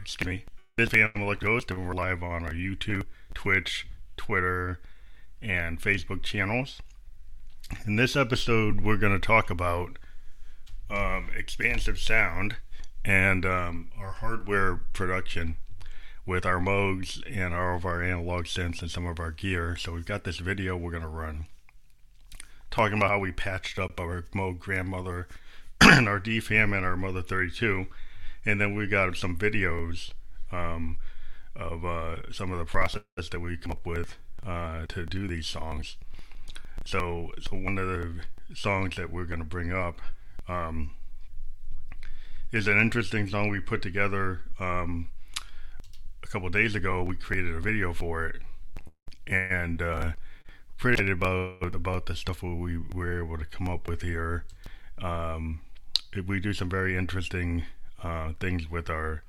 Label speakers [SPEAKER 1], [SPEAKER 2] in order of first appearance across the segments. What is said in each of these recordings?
[SPEAKER 1] excuse me, this family Ghost, and we're live on our YouTube, Twitch, Twitter, and Facebook channels. In this episode, we're going to talk about um, expansive sound and um, our hardware production with our Moogs and all of our analog synths and some of our gear. So we've got this video we're going to run talking about how we patched up our Moog grandmother and our DFAM and our Mother 32. And then we got some videos um, of uh, some of the process that we come up with uh, to do these songs. So, so one of the songs that we're going to bring up um, is an interesting song we put together um, a couple days ago. We created a video for it, and uh, pretty about about the stuff we were able to come up with here. Um, we do some very interesting uh, things with our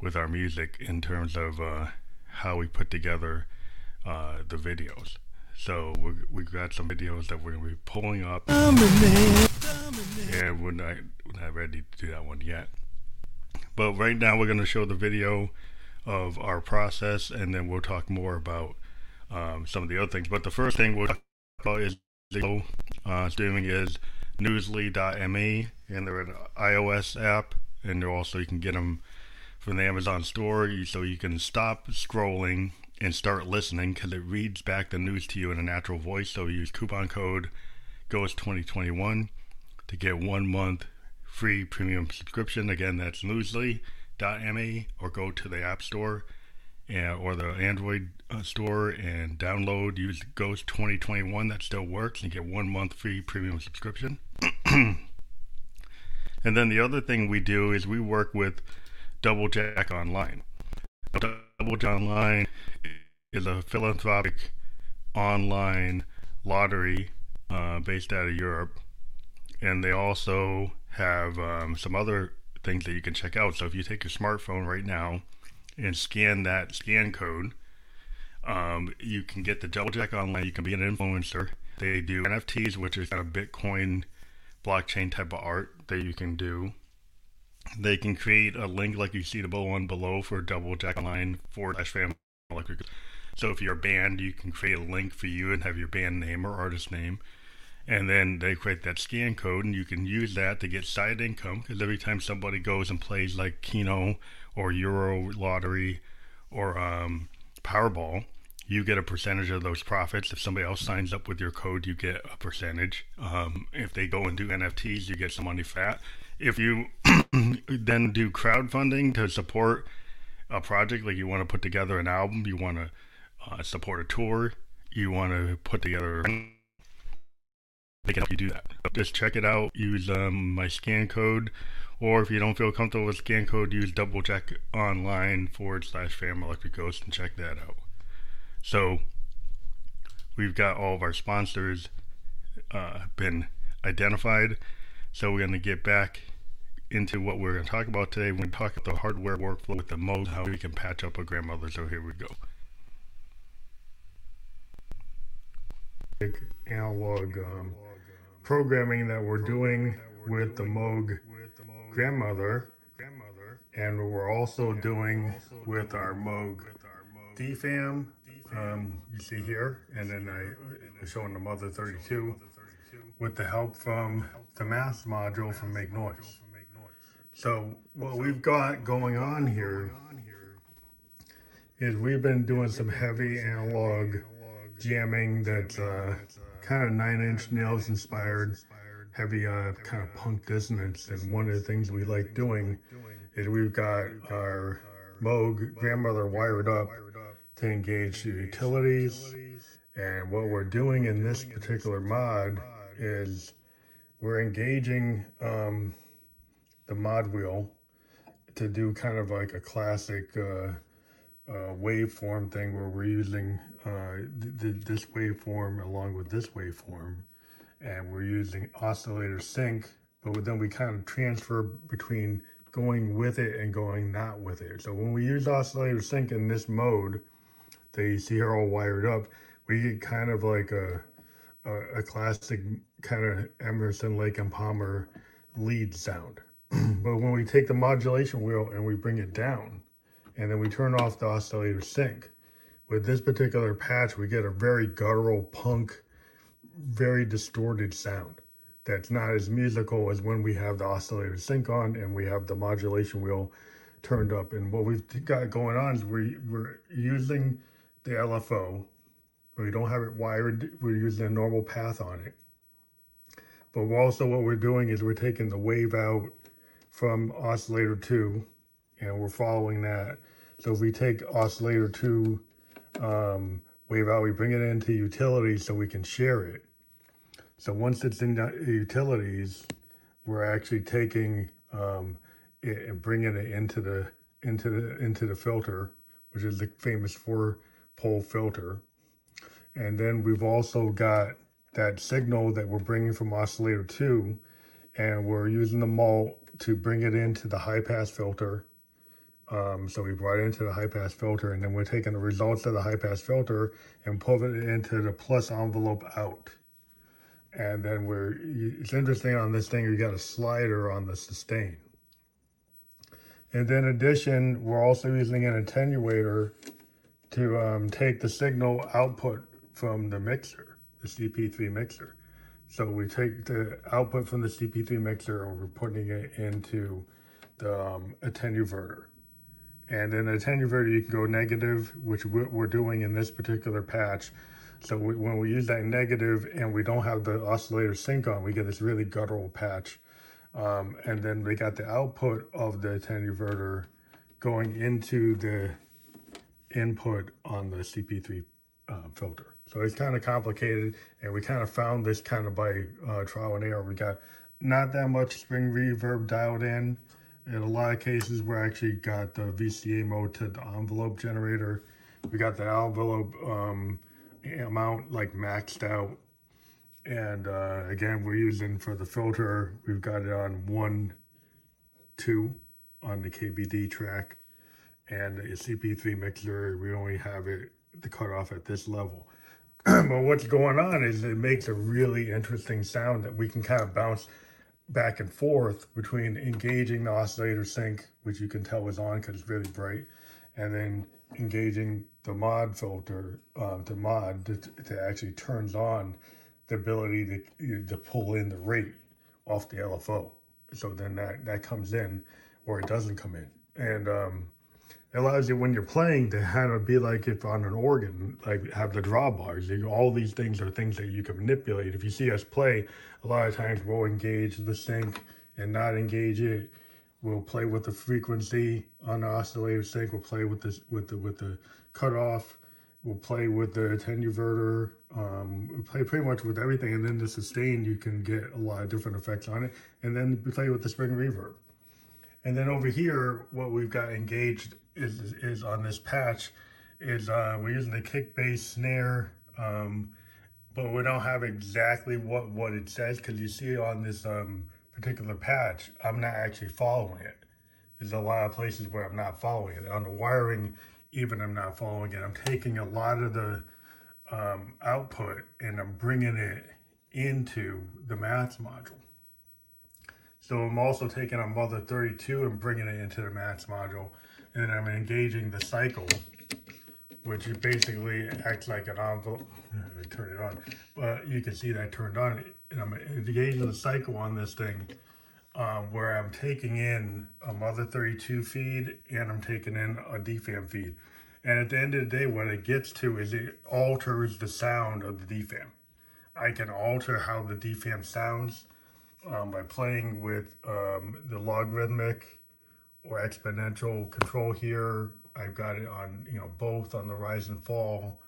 [SPEAKER 1] with our music in terms of uh, how we put together uh, the videos. So we we got some videos that we're gonna be pulling up. Yeah, we're not we're not ready to do that one yet. But right now we're gonna show the video of our process, and then we'll talk more about um, some of the other things. But the first thing we'll talk about is the uh, streaming is newsly.me, and they're an iOS app, and also you can get them from the Amazon store, so you can stop scrolling and start listening because it reads back the news to you in a natural voice. So use coupon code GHOST2021 to get one month free premium subscription. Again, that's newsly.me or go to the App Store and, or the Android uh, store and download, use Ghost 2021. That still works and get one month free premium subscription. and then the other thing we do is we work with Double Jack Online. Double Jack Online is a philanthropic online lottery uh, based out of Europe, and they also have um, some other things that you can check out. So if you take your smartphone right now and scan that scan code, um, you can get the Double Jack Online. You can be an influencer. They do NFTs, which is kind of Bitcoin blockchain type of art that you can do. They can create a link like you see the one below for Double Jack Online forward slash family. So if you're a band, you can create a link for you and have your band name or artist name. And then they create that scan code, and you can use that to get side income. Because every time somebody goes and plays like Keno or Euro Lottery or um, Powerball, you get a percentage of those profits. If somebody else signs up with your code, you get a percentage. Um, if they go and do NFTs, you get some money for that. If you then do crowdfunding to support a project, like you want to put together an album, you want to uh, support a tour, you want to put together, they can help you do that. Just check it out. Use um, my scan code, or if you don't feel comfortable with scan code, use Double Jack Online forward slash fam electric ghost and check that out. So we've got all of our sponsors uh, been identified. So we're going to get back into what we're going to talk about today. We're going to talk about the hardware workflow with the Moog, how we can patch up a grandmother. So here we go. Analog um, programming that we're doing with the Moog grandmother, and we're also doing with our Moog DFAM um, you see here, and then I showing the Mother 32 with the help from the math module from Make Noise. So what we've got going on here is we've been doing some heavy analog jamming that's uh, kind of Nine Inch Nails inspired, heavy uh, kind of punk dissonance. And one of the things we like doing is we've got our Moog grandmother wired up to engage the utilities. And what we're doing in this particular mod is we're engaging um, the mod wheel to do kind of like a classic uh, uh, waveform thing where we're using uh, th th this waveform along with this waveform and we're using oscillator sync but then we kind of transfer between going with it and going not with it. So when we use oscillator sync in this mode, they see her all wired up, we get kind of like a a, a classic kind of Emerson Lake and Palmer lead sound. but when we take the modulation wheel and we bring it down, and then we turn off the oscillator sync, with this particular patch, we get a very guttural punk, very distorted sound that's not as musical as when we have the oscillator sync on and we have the modulation wheel turned up. And what we've got going on is we, we're using the LFO, but we don't have it wired. We're using a normal path on it. But also what we're doing is we're taking the wave out from oscillator 2 and we're following that. So if we take oscillator 2 um, wave out, we bring it into utilities so we can share it. So once it's in utilities, we're actually taking um, it and bringing it into the into the into the filter, which is the famous four pole filter. And then we've also got that signal that we're bringing from oscillator two, and we're using the mult to bring it into the high pass filter um, so we brought it into the high pass filter and then we're taking the results of the high pass filter and putting it into the plus envelope out. And then we're, it's interesting on this thing, you got a slider on the sustain. And then in addition, we're also using an attenuator to um, take the signal output from the mixer, the CP3 mixer. So we take the output from the CP3 mixer and we're putting it into the um, attenuverter. And in the attenuverter, you can go negative, which we're doing in this particular patch. So we, when we use that negative and we don't have the oscillator sync on, we get this really guttural patch. Um, and then we got the output of the attenuverter going into the input on the CP3 uh, filter. So it's kind of complicated and we kind of found this kind of by uh, trial and error. We got not that much spring reverb dialed in in a lot of cases, we actually got the VCA mode to the envelope generator. We got the envelope um, amount like maxed out. And uh, again, we're using for the filter, we've got it on one, two on the KBD track. And the CP3 mixer, we only have it the cutoff at this level. but what's going on is it makes a really interesting sound that we can kind of bounce back and forth between engaging the oscillator sync, which you can tell is on because it's really bright, and then engaging the mod filter, uh, mod that, actually turns on the ability to, to pull in the rate off the LFO. So then that, that comes in or it doesn't come in. And um, it allows you when you're playing to kind of be like if on an organ, like have the drawbars. All these things are things that you can manipulate. If you see us play, a lot of times we'll engage the sync and not engage it. We'll play with the frequency on the oscillator sync. We'll play with this with the with the cutoff. We'll play with the attenuverter. Um, we play pretty much with everything, and then the sustain you can get a lot of different effects on it. And then we play with the spring reverb. And then over here, what we've got engaged is, is on this patch is uh, we're using the kick bass snare, um, but we don't have exactly what, what it says because you see on this um, particular patch, I'm not actually following it. There's a lot of places where I'm not following it. On the wiring, even I'm not following it. I'm taking a lot of the um, output and I'm bringing it into the maths module. So I'm also taking a mother 32 and bringing it into the maths module and I'm engaging the cycle, which basically acts like an envelope. Turn it on, but you can see that turned on. And I'm engaging the cycle on this thing uh, where I'm taking in a Mother 32 feed and I'm taking in a DFAM feed. And at the end of the day, what it gets to is it alters the sound of the DFAM. I can alter how the DFAM sounds um, by playing with um, the logarithmic or exponential control here. I've got it on, you know, both on the rise and fall,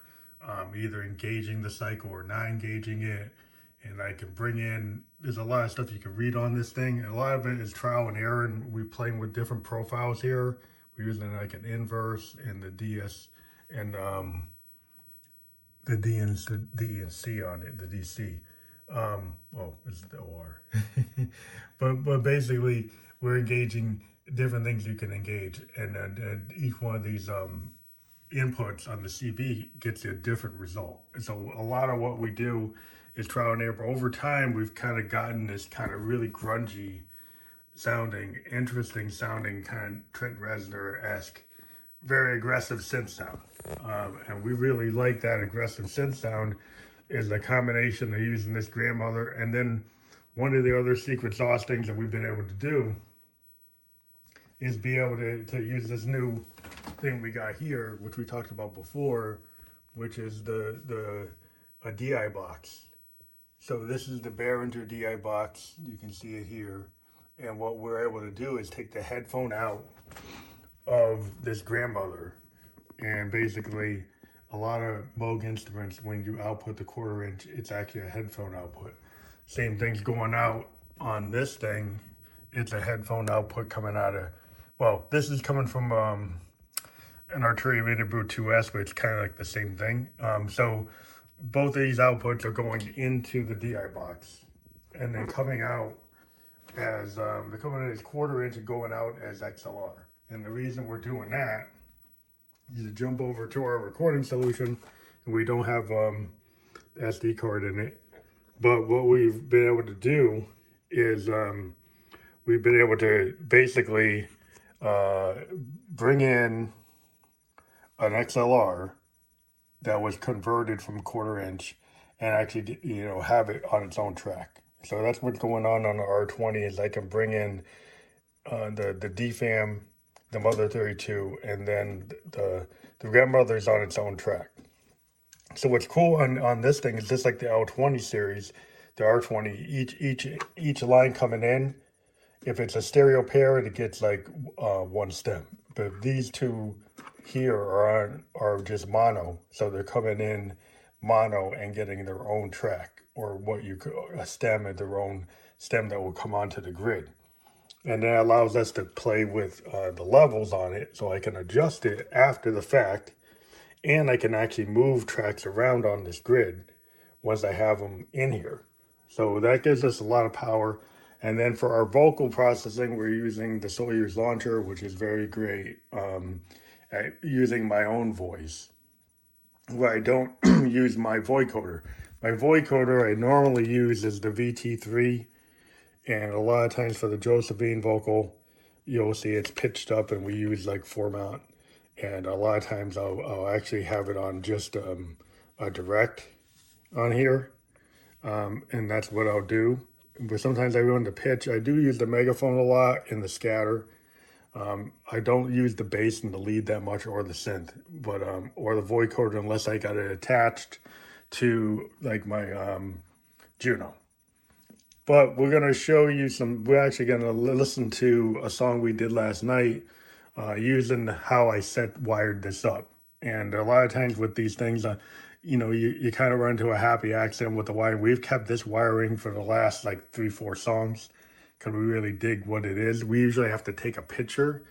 [SPEAKER 1] um, either engaging the cycle or not engaging it. And I can bring in, there's a lot of stuff you can read on this thing. And a lot of it is trial and error. And we're playing with different profiles here. We're using like an inverse and the DS and um, the DNC, DNC on it, the DC. Um, well, it's the OR. but, but basically, we're engaging different things you can engage, and, and, and each one of these um, inputs on the CV gets you a different result. And so a lot of what we do is trial and error. But over time, we've kind of gotten this kind of really grungy sounding, interesting sounding kind of Trent Reznor esque, very aggressive synth sound. Um, and we really like that aggressive synth sound is the combination of using this grandmother and then one of the other secret sauce things that we've been able to do is be able to, to use this new thing we got here, which we talked about before, which is the the a DI box. So this is the Behringer DI box. You can see it here. And what we're able to do is take the headphone out of this grandmother. And basically, a lot of Moog instruments, when you output the quarter inch, it's actually a headphone output. Same thing's going out on this thing. It's a headphone output coming out of, well, this is coming from um, an Arturia Mini-Brute 2S, but it's kind of like the same thing. Um, so both of these outputs are going into the DI box and then coming out as um, they're coming in as quarter inch and going out as XLR. And the reason we're doing that is to jump over to our recording solution and we don't have um, SD card in it. But what we've been able to do is um, we've been able to basically uh, bring in an XLR that was converted from quarter inch and actually you know have it on its own track. So that's what's going on on the R20 is I can bring in uh, the the DFAM, the Mother 32, and then the the grandmother's on its own track. So what's cool on, on this thing is just like the L20 series, the R20, each each each line coming in, if it's a stereo pair, it gets like uh, one stem. But these two here are are just mono, so they're coming in mono and getting their own track or what you could a stem and their own stem that will come onto the grid. And that allows us to play with uh, the levels on it so I can adjust it after the fact and I can actually move tracks around on this grid once I have them in here. So that gives us a lot of power. And then for our vocal processing, we're using the Sawyer's Launcher, which is very great. Um, using my own voice where I don't use my vocoder. My vocoder I normally use is the VT3 and a lot of times for the Josephine vocal you'll see it's pitched up and we use like formant. and a lot of times I'll, I'll actually have it on just um, a direct on here um, and that's what I'll do. But sometimes I run the pitch. I do use the megaphone a lot in the scatter um, I don't use the bass and the lead that much or the synth, but um, or the vocoder unless I got it attached to like my um, Juno. But we're gonna show you some. We're actually gonna listen to a song we did last night uh, using how I set wired this up. And a lot of times with these things, uh, you know, you, you kind of run into a happy accident with the wiring. We've kept this wiring for the last like three, four songs because we really dig what it is. We usually have to take a picture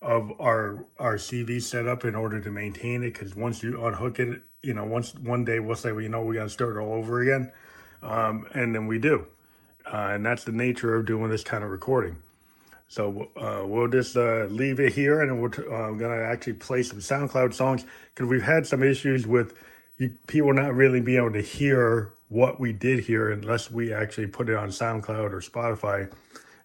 [SPEAKER 1] of our our CV setup in order to maintain it because once you unhook it, you know, once one day we'll say, well, you know, we got to start all over again, um, and then we do, uh, and that's the nature of doing this kind of recording. So uh, we'll just uh, leave it here, and we're t- uh, gonna actually play some SoundCloud songs because we've had some issues with you, people not really being able to hear what we did here unless we actually put it on SoundCloud or Spotify.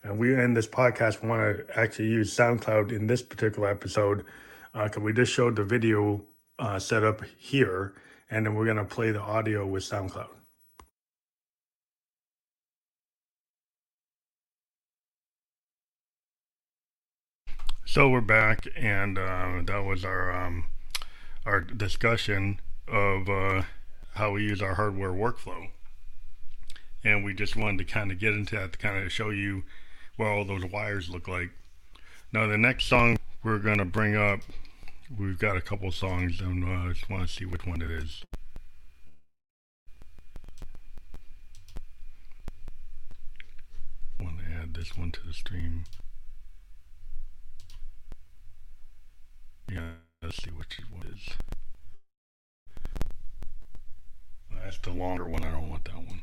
[SPEAKER 1] And we in this podcast want to actually use SoundCloud in this particular episode because uh, we just showed the video uh, setup here, and then we're gonna play the audio with SoundCloud. So we're back, and uh, that was our um, our discussion of uh, how we use our hardware workflow. And we just wanted to kind of get into that to kind of show you what all those wires look like. Now the next song we're going to bring up, we've got a couple songs and uh, I just want to see which one it is. Want to add this one to the stream. Yeah, let's see which one it is. That's the longer one. I don't want that one.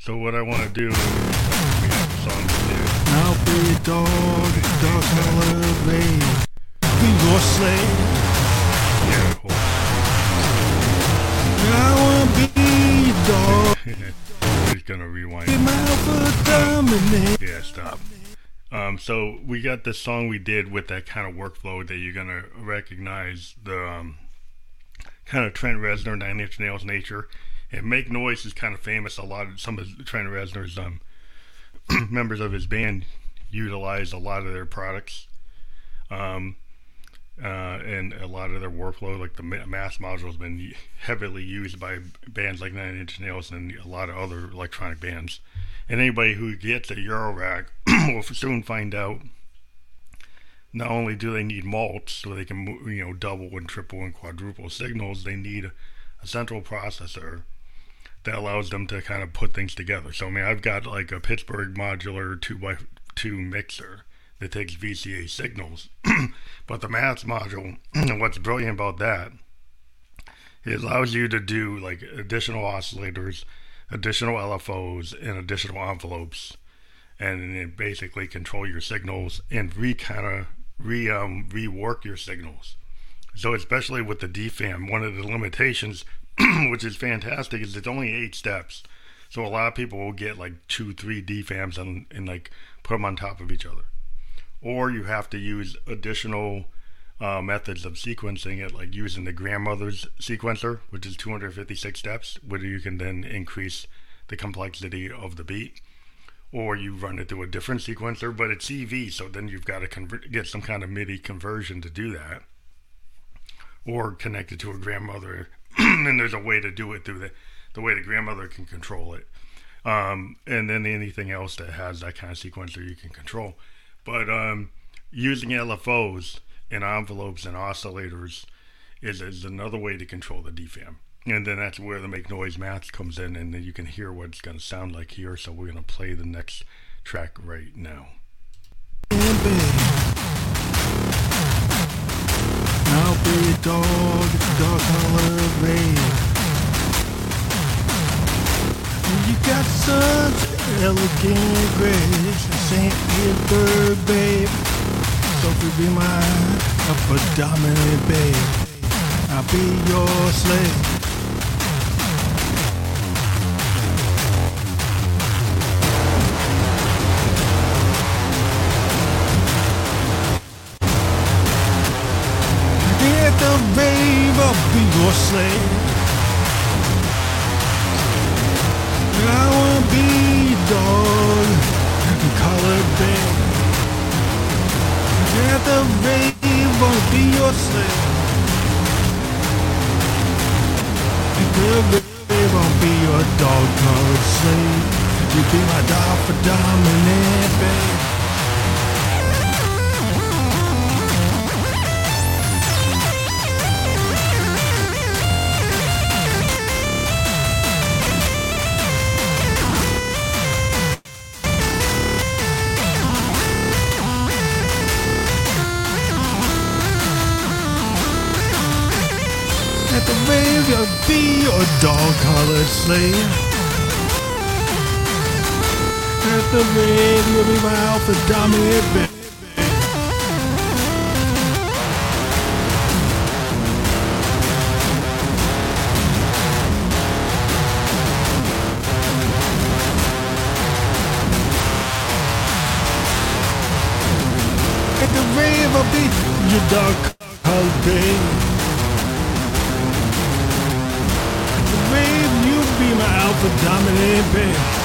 [SPEAKER 1] So what I want to do is we have a song to do. Now be dog, dog celebrate. We go slave. Yeah, hold on. I be dog. He's gonna rewind. Yeah, stop. Um, so we got this song we did with that kind of workflow that you're gonna recognize the um, kind of Trent Reznor, Nine Inch Nails nature. And Make Noise is kind of famous. A lot of some of Trent Reznor's um, members of his band utilize a lot of their products. Um, uh, and a lot of their workflow, like the maths module, has been heavily used by bands like Nine Inch Nails and a lot of other electronic bands. And anybody who gets a Eurorack will soon find out not only do they need mults so they can you know double and triple and quadruple signals, they need a central processor that allows them to kind of put things together. So I mean, I've got like a Pittsburgh modular two by two mixer that takes VCA signals, but the maths module, what's brilliant about that, it allows you to do like additional oscillators, additional LFOs, and additional envelopes, and basically control your signals and re kind of re um, rework your signals. So especially with the DFAM, one of the limitations, which is fantastic, is it's only eight steps. So a lot of people will get like two, three DFAMs and, and like put them on top of each other. Or you have to use additional uh, methods of sequencing it, like using the grandmother's sequencer, which is 256 steps, where you can then increase the complexity of the beat or you run it through a different sequencer, but it's EV, so then you've got to convert, get some kind of MIDI conversion to do that, or connect it to a grandmother, and there's a way to do it through the, the way the grandmother can control it, um, and then anything else that has that kind of sequencer you can control. But um, using LFOs and envelopes and oscillators is, is another way to control the DFAM. And then that's where the make noise math comes in, and then you can hear what it's going to sound like here. So we're going to play the next track right now.
[SPEAKER 2] Dog, dog color. You got such elegant grace, St. Petersburg, babe. Be my babe, I'll be your slave. Your slave. I wanna be dog and it big. At the rave, be your slave. At the rave, I'll be your dog colored slave. You be my dog for dominant, babe. Be your dog-collared slave. At the red, you'll be my alpha dominant At the rave, I'll be your dog-collared dominant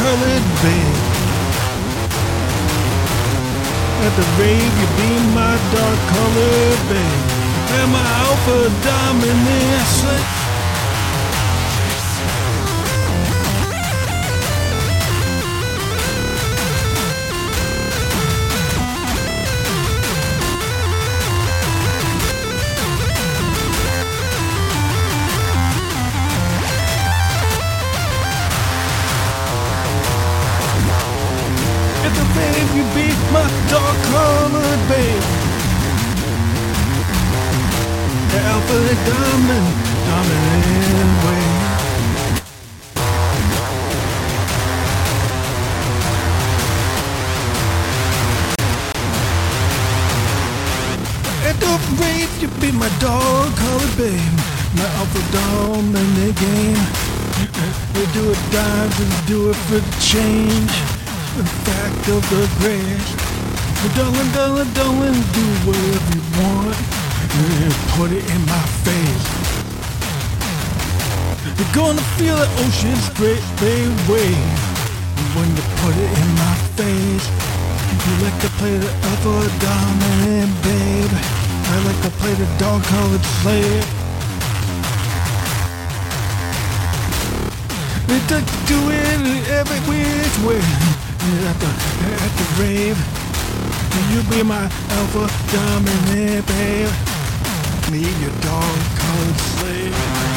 [SPEAKER 2] colored babe. At the rave, you be my dark colored babe. And my alpha dominance. The alpha, the dominant, dominant way. At the rave, you be my dog colored babe. My alpha dominant game. We do it dimes and do it for the change. The fact of the grace. Darling, darling, darling, do whatever you want. Put it in my face. You're gonna feel the ocean's great big wave when you put it in my face. You like to play the upper dominant, babe. I like to play the dog colored slave. Like to do it every which way. At the, at the rave. You be my alpha dominant, babe. Me, your dog colored slave.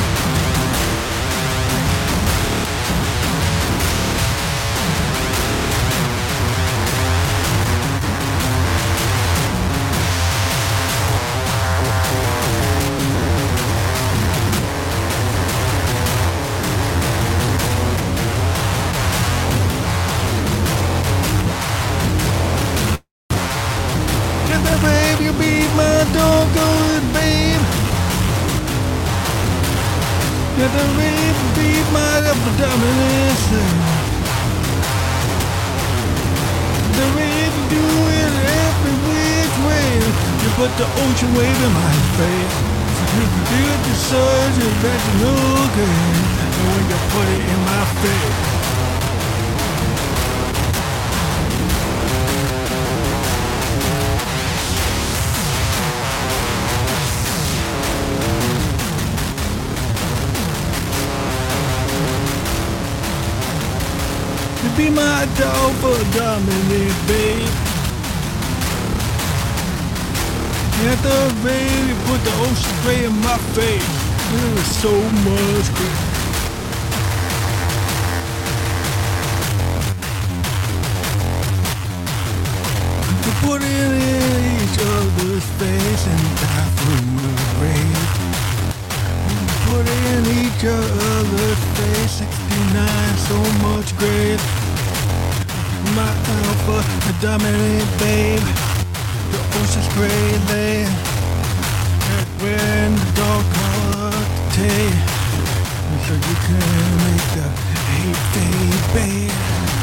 [SPEAKER 2] In my face. You get the surge and that's no good. And when you put it in my face. You be my dog for dominant, babe. The rain, you put the ocean spray in my face. There is so much great. You put it in each other's face and die through the grave. Put it in each other's face, 69, so much grave. My alpha, the dominant babe, ocean's gray there. When the dog the tail, so you can make the hate fade.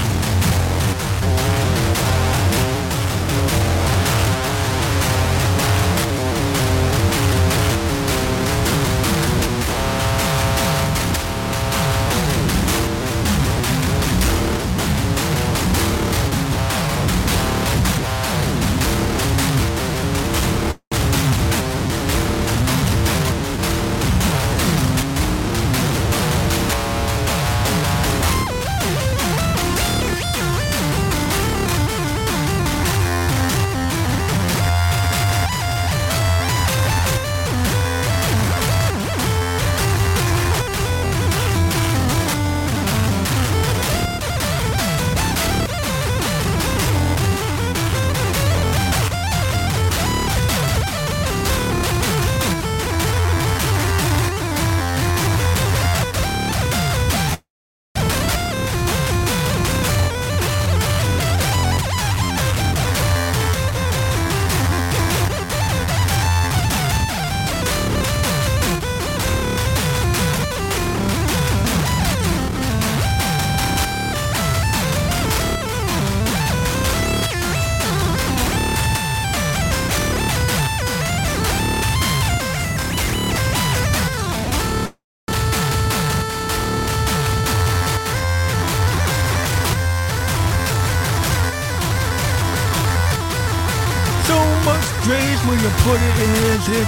[SPEAKER 2] In.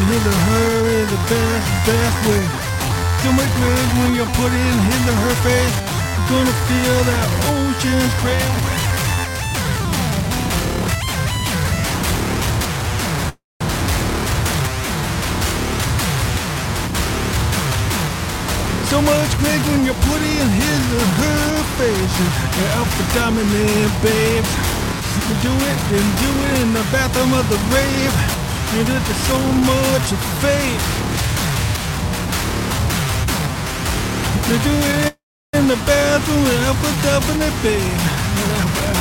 [SPEAKER 2] And his or her is the best, best way. So much rage when you put it in or her face. You're gonna feel that ocean spray. So much great when you put in his or her face. You're for dominant, babes. You can do it and do it in the bathroom of the rave. Did it so much of fate. You do it in the bathroom with Alpha Dominant, babe.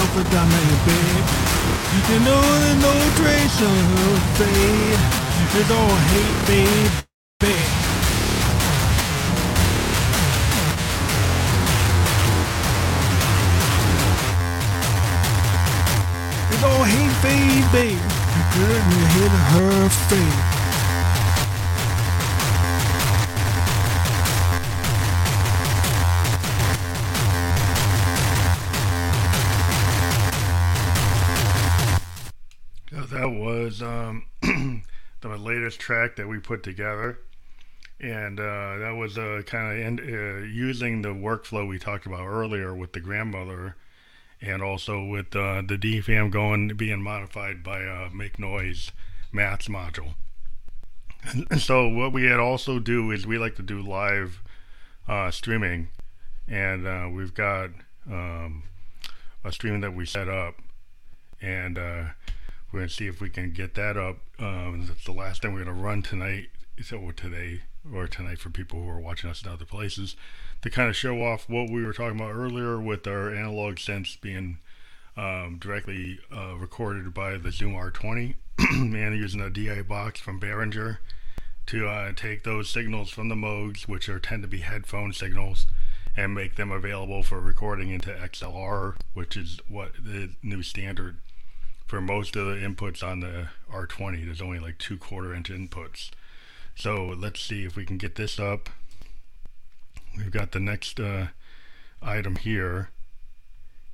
[SPEAKER 2] Alpha Dominant, babe. You know there's no trace of fade. It's all hate, babe, babe. It's all hate, babe, babe. You hit her face.
[SPEAKER 1] That was um, the latest track that we put together, and uh, that was uh, kind of uh, using the workflow we talked about earlier with the grandmother, and also with uh, the DFAM going being modified by uh, Make Noise Maths module. So what we had also do is we like to do live uh, streaming, and uh, we've got um, a stream that we set up, and uh, we're gonna see if we can get that up. Um, that's the last thing we're gonna run tonight, so today or tonight for people who are watching us in other places, to kind of show off what we were talking about earlier with our analog sense being um, directly uh, recorded by the Zoom R20 and using a DI box from Behringer to uh, take those signals from the modes, which are tend to be headphone signals, and make them available for recording into XLR, which is what the new standard for most of the inputs on the R20. There's only like two quarter inch inputs. So let's see if we can get this up. We've got the next uh, item here.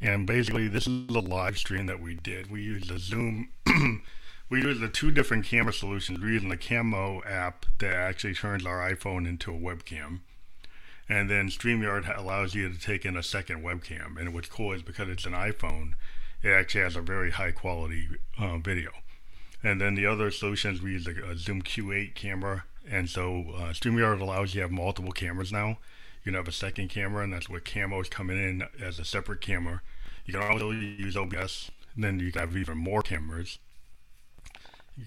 [SPEAKER 1] And basically, this is the live stream that we did. We used the Zoom. we used the two different camera solutions. We're using the Camo app that actually turns our iPhone into a webcam. And then StreamYard allows you to take in a second webcam. And what's cool is because it's an iPhone, it actually has a very high quality uh, video. And then the other solutions, we use a, a Zoom Q8 camera. And so uh, StreamYard allows you to have multiple cameras now. You can have a second camera, and that's where Camo is coming in as a separate camera. You can also use OBS, and then you can have even more cameras.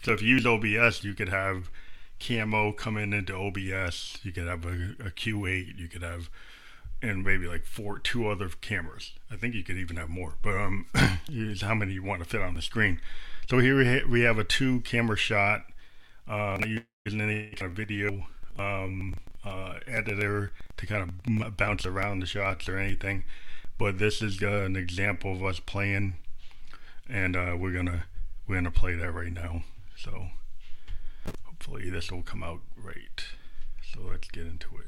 [SPEAKER 1] So if you use OBS, you could have Camo coming into OBS. You could have a, a Q8. You could have and maybe like four, two other cameras. I think you could even have more, but um, is how many you want to fit on the screen. So here we, ha- we have a two camera shot, uh, not using any kind of video um, uh, editor to kind of bounce around the shots or anything. But this is uh, an example of us playing, and uh, we're gonna we're gonna play that right now. So hopefully this will come out right. So let's get into it.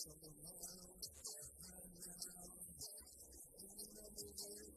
[SPEAKER 2] from the world, and now, and now, and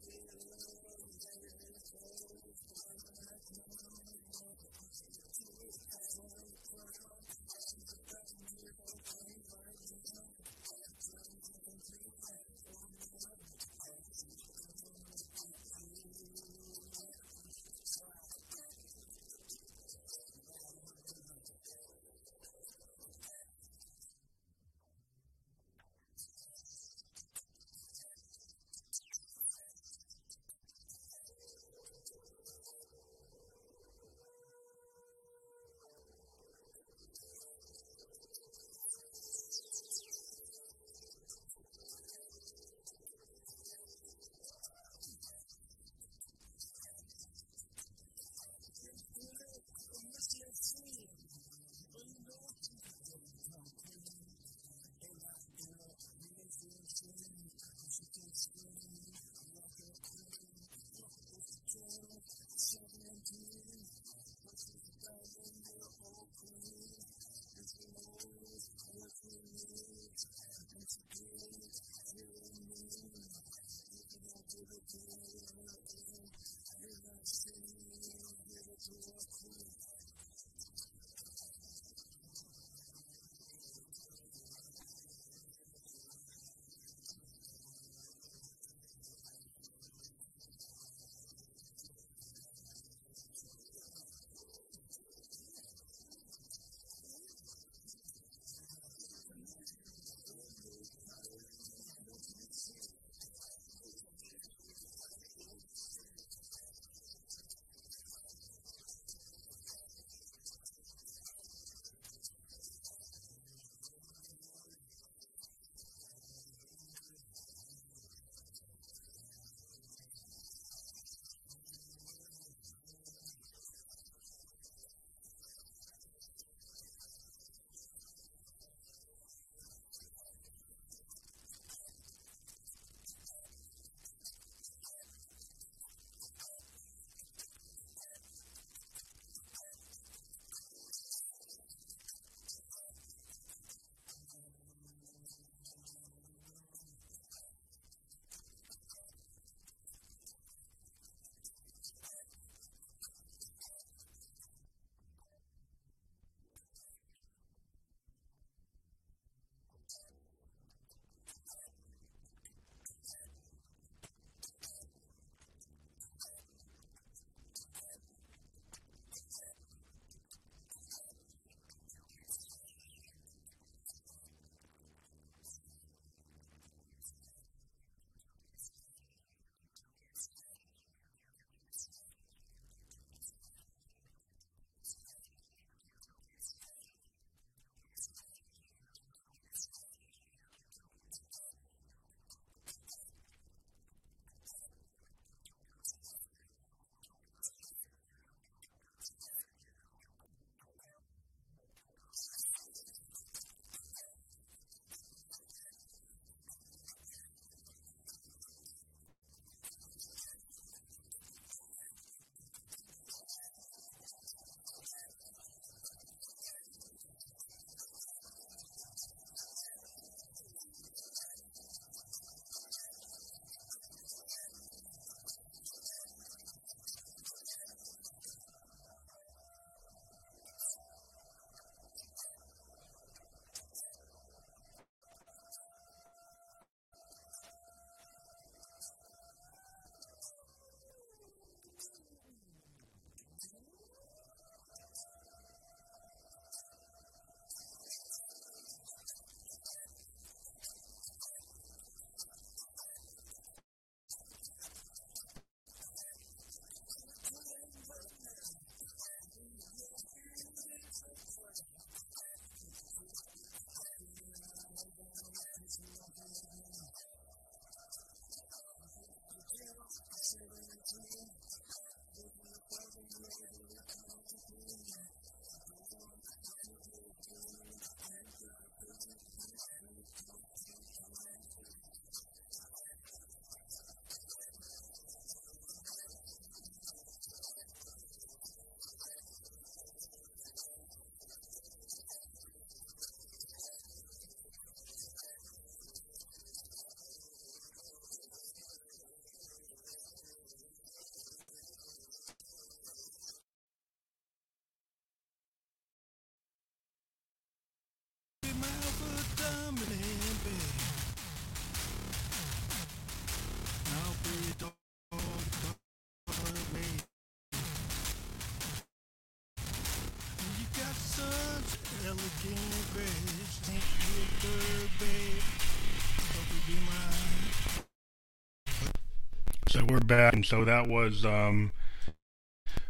[SPEAKER 1] So we're back, and so that was um,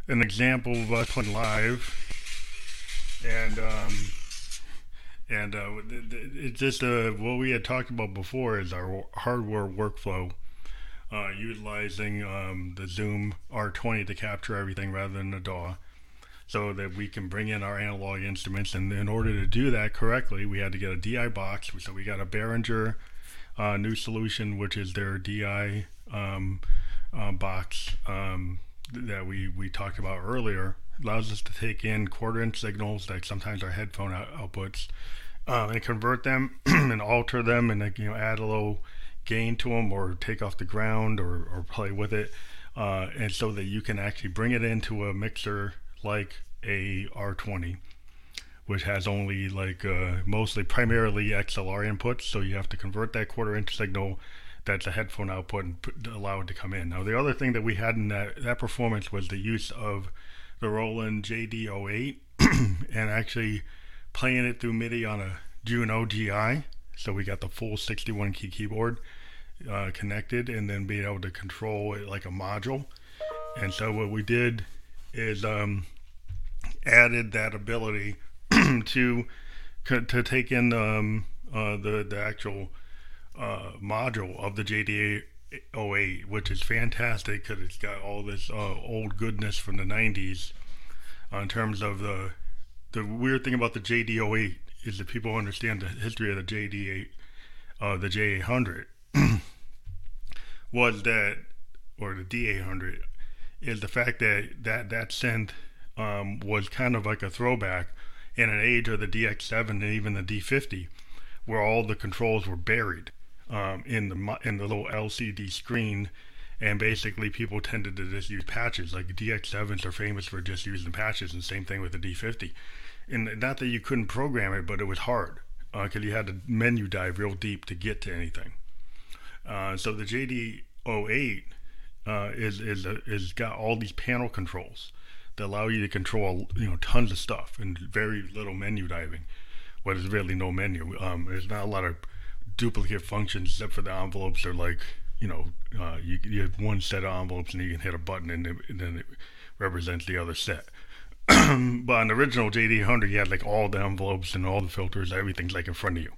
[SPEAKER 1] an example of us playing live, and um, and uh, it's just uh, what we had talked about before is our hardware workflow, uh, utilizing um, the Zoom R20 to capture everything rather than the DAW, so that we can bring in our analog instruments. And in order to do that correctly, we had to get a DI box. So we got a Behringer uh, new solution, which is their DI um, uh, box um, that we, we talked about earlier. Allows us to take in quarter inch signals that sometimes our headphone out- outputs uh, and convert them and alter them and like, you know add a little gain to them or take off the ground or, or play with it uh, and so that you can actually bring it into a mixer like a R20 which has only like uh, mostly primarily XLR inputs so you have to convert that quarter inch signal that's the headphone output and put, allow it to come in now the other thing that we had in that, that performance was the use of the Roland JD08 and actually playing it through MIDI on a Juno GI. So we got the full 61 key keyboard uh, connected and then being able to control it like a module. And so what we did is um, added that ability to to take in um, uh, the the actual uh, module of the JDA 08, which is fantastic because it's got all this uh, old goodness from the 90s uh, in terms of the the weird thing about the JD08 is that people understand the history of the JD8, uh, the JD800 was that, or the D800, is the fact that that that synth um, was kind of like a throwback in an age of the DX7 and even the D50, where all the controls were buried um, in the in the little LCD screen and basically people tended to just use patches. Like dx7s are famous for just using patches and same thing with the d50 and not that you couldn't program it but it was hard because uh, you had to menu dive real deep to get to anything. Uh, so the jd08 uh, is is a, is got all these panel controls that allow you to control you know tons of stuff and very little menu diving. Well there's really no menu. Um, there's not a lot of duplicate functions except for the envelopes are like you know, uh, you, you have one set of envelopes and you can hit a button and, it, and then it represents the other set. but on the original JD100, you had like all the envelopes and all the filters, everything's like in front of you.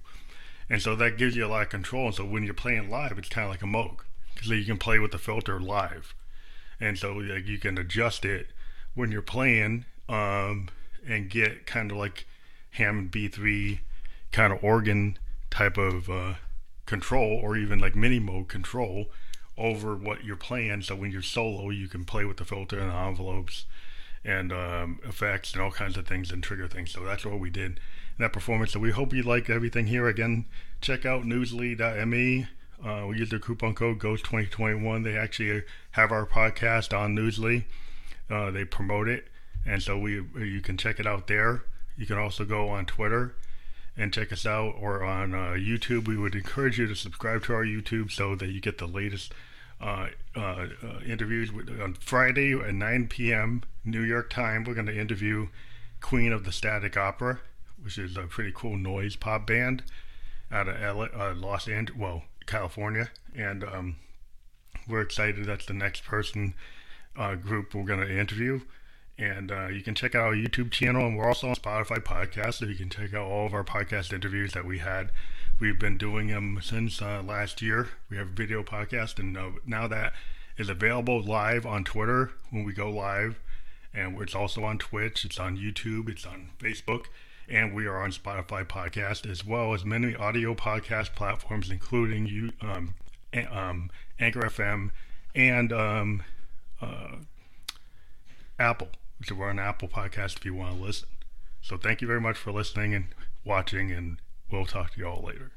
[SPEAKER 1] And so that gives you a lot of control. And so when you're playing live, it's kind of like a Moog because you can play with the filter live. And so like, you can adjust it when you're playing um, and get kind of like Hammond B3 kind of organ type of uh, control or even like Minimoog control over what you're playing. So when you're solo, you can play with the filter and the envelopes and um, effects and all kinds of things and trigger things. So that's what we did in that performance. So we hope you like everything here. Again, check out newsly.me. Uh, we use their coupon code GHOST2021. They actually have our podcast on Newsly. Uh, they promote it, and so we you can check it out there. You can also go on Twitter and check us out or on uh, YouTube. We would encourage you to subscribe to our YouTube so that you get the latest uh, uh, uh interviews. On Friday at 9 p.m. New York time, we're going to interview Queen of the Static Opera, which is a pretty cool noise pop band out of LA, uh, Los Angeles, well, California. And um, we're excited that's the next person uh, group we're going to interview. And uh, you can check out our YouTube channel, and we're also on Spotify podcast, so you can check out all of our podcast interviews that we had. We've been doing them since uh, last year. We have a video podcast, and uh, now that is available live on Twitter when we go live, and it's also on Twitch. It's on YouTube. It's on Facebook, and we are on Spotify podcast as well as many audio podcast platforms, including you, um, um, Anchor FM, and um, uh, Apple. So we're on Apple Podcast if you want to listen. So thank you very much for listening and watching, and we'll talk to you all later.